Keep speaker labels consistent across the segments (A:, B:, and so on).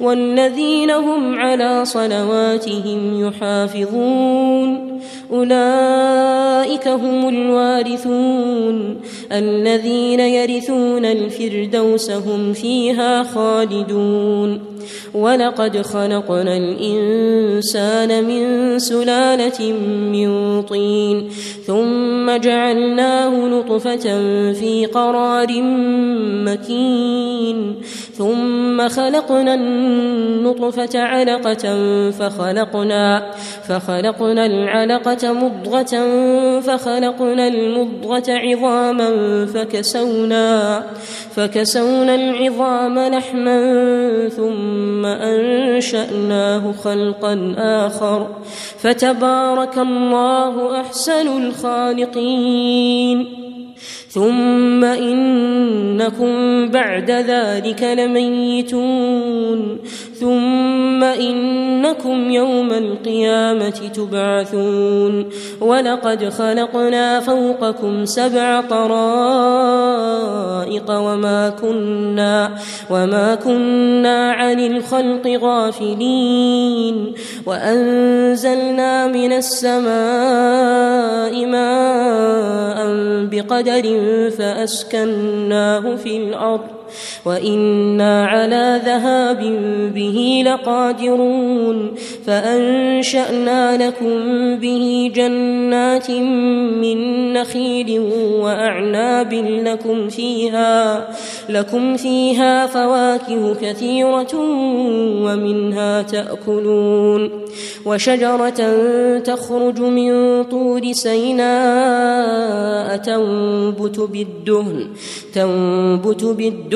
A: والذين هم على صلواتهم يحافظون. أولئك هم الوارثون. الذين يرثون الفردوس هم فيها خالدون. ولقد خلقنا الإنسان من سلالة من طين ثم جعلناه نطفة في قرار مكين. ثم خلقنا النطفة علقة فخلقنا فخلقنا العلقة مضغه فخلقنا المضغة عظاما فكسونا فكسونا العظام لحما ثم أنشأناه خلقا آخر. فتبارك الله أحسن الخالقين. ثم إنكم بعد ذلك لميتون. ثم إنكم يوم القيامة تبعثون. ولقد خلقنا فوقكم سبع طرائق وما كنا وما كنا عن الخلق غافلين. وأنزلنا من السماء ماء بقدر فأسكناه في الأرض وأنا على ذهاب به لقادرون فانشانا لكم به جنات من نخيل واعناب لكم فيها لكم فيها فواكه كثيره ومنها تاكلون وشجره تخرج من طور سيناء تنبت بالدهن تنبت بالدهن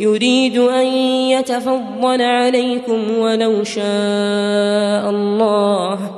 A: يريد أن يتفضل عليكم ولو شاء الله.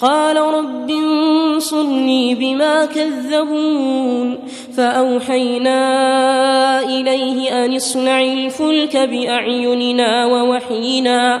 A: قال رب انصرني بما كذبون فأوحينا إليه أن اصنع الفلك بأعيننا ووحينا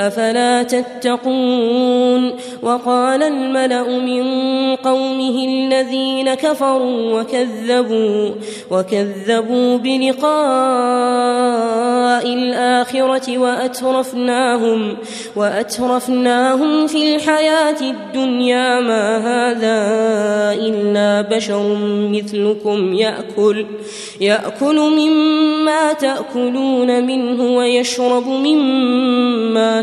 A: أفلا تتقون وقال الملأ من قومه الذين كفروا وكذبوا وكذبوا بلقاء الآخرة وأترفناهم وأترفناهم في الحياة الدنيا ما هذا إلا بشر مثلكم يأكل يأكل مما تأكلون منه ويشرب مما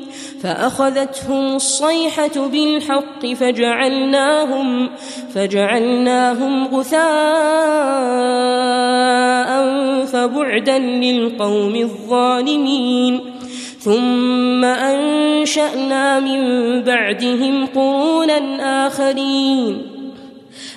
A: فأخذتهم الصيحة بالحق فجعلناهم فجعلناهم غثاء فبعدا للقوم الظالمين. ثم أنشأنا من بعدهم قرونا آخرين.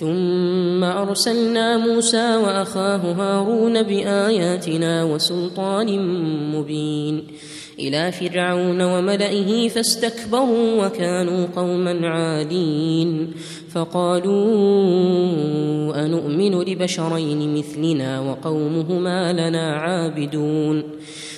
A: ثم أرسلنا موسى وأخاه هارون بآياتنا وسلطان مبين إلى فرعون وملئه فاستكبروا وكانوا قوما عادين فقالوا أنؤمن لبشرين مثلنا وقومهما لنا عابدون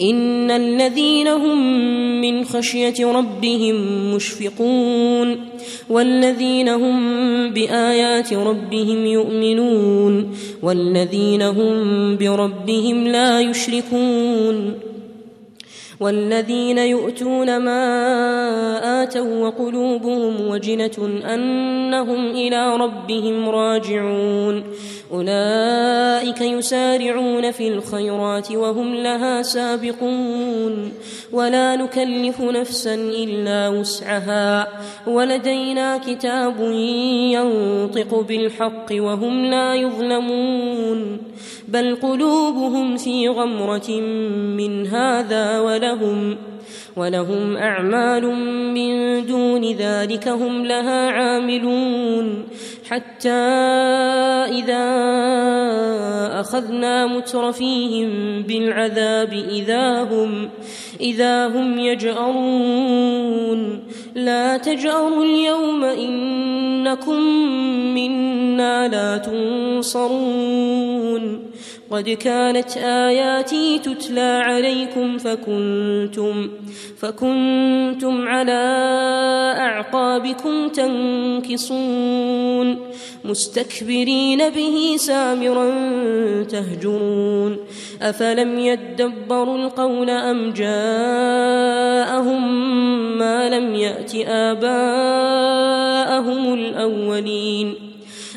A: إن الذين هم من خشية ربهم مشفقون والذين هم بآيات ربهم يؤمنون والذين هم بربهم لا يشركون والذين يؤتون ما آتوا وقلوبهم وجنة أنهم إلى ربهم راجعون. أولئك يسارعون في الخيرات وهم لها سابقون. ولا نكلف نفسا إلا وسعها. ولدينا كتاب ينطق بالحق وهم لا يظلمون. بل قلوبهم في غمرة من هذا ولهم ولهم أعمال من دون ذلك هم لها عاملون حتى إذا أخذنا مترفيهم بالعذاب إذا هم إذا هم يجأرون لا تجأروا اليوم إنكم لا تنصرون. قد كانت آياتي تتلى عليكم فكنتم فكنتم على أعقابكم تنكصون. مستكبرين به سامرا تهجرون. أفلم يدبروا القول أم جاءهم ما لم يأت آباءهم الأولين؟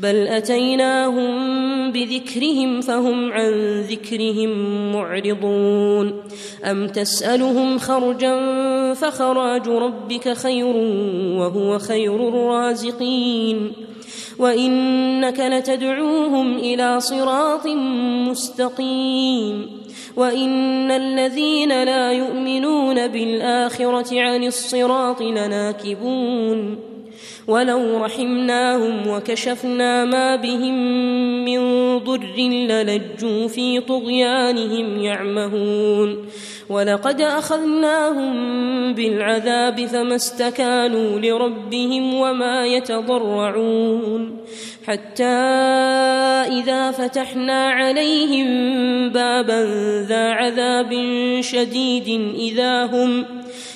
A: بل أتيناهم بذكرهم فهم عن ذكرهم معرضون. أم تسألهم خرجا فخراج ربك خير وهو خير الرازقين. وإنك لتدعوهم إلى صراط مستقيم. وإن الذين لا يؤمنون بالآخرة عن الصراط لناكبون. ولو رحمناهم وكشفنا ما بهم من ضر للجوا في طغيانهم يعمهون ولقد اخذناهم بالعذاب فما استكانوا لربهم وما يتضرعون حتى اذا فتحنا عليهم بابا ذا عذاب شديد اذا هم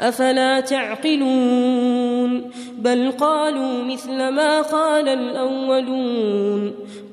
A: أفلا تعقلون؟ بل قالوا مثل ما قال الأولون.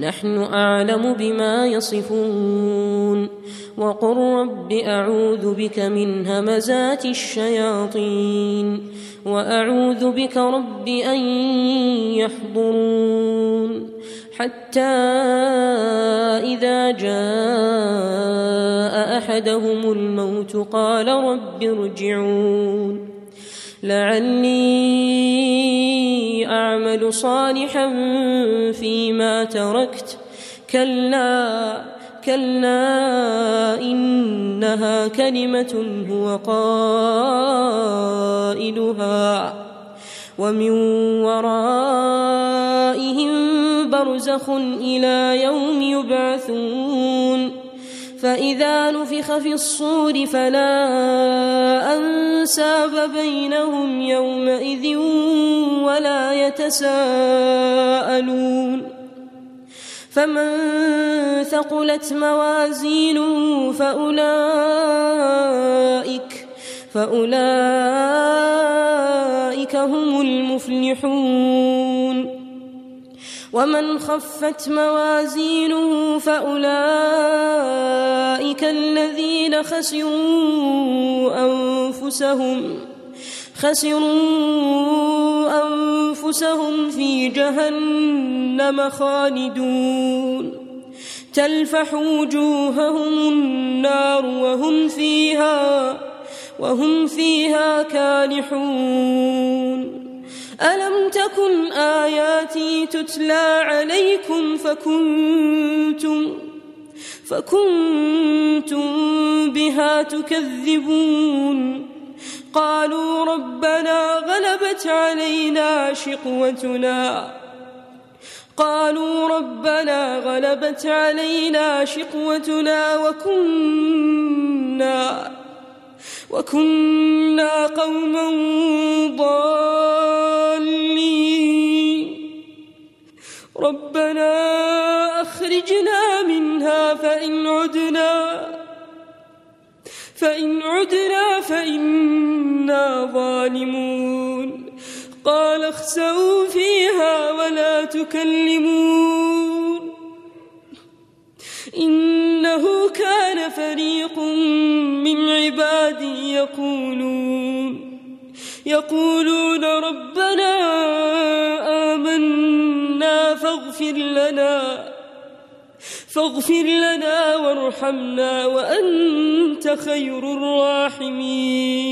A: نحن أعلم بما يصفون وقل رب أعوذ بك من همزات الشياطين وأعوذ بك رب أن يحضرون حتى إذا جاء أحدهم الموت قال رب ارجعون لعلي أعمل صالحا فيما تركت. كلا كلا إنها كلمة هو قائلها. ومن ورائهم برزخ إلى يوم يبعثون. فإذا نفخ في الصور فلا أنساب بينهم يومئذ ولا يتساءلون. فمن ثقلت موازينه فأولئك فأولئك هم المفلحون. ومن خفت موازينه فأولئك الذين خسروا أنفسهم خسروا أنفسهم في جهنم خالدون. تلفح وجوههم النار وهم فيها وهم فيها كالحون. ألم تكن آياتي تتلى عليكم فكنتم فكنتم بها تكذبون قالوا ربنا غلبت علينا شقوتنا قالوا ربنا غلبت علينا شقوتنا وكنا وكنا قوما ضالين. ربنا أخرجنا منها فإن عدنا فإن عدنا فإنا ظالمون. قال اخسئوا فيها ولا تكلمون. فريق من عبادي يقولون يقولون ربنا آمنا فاغفر لنا فاغفر لنا وارحمنا وأنت خير الراحمين.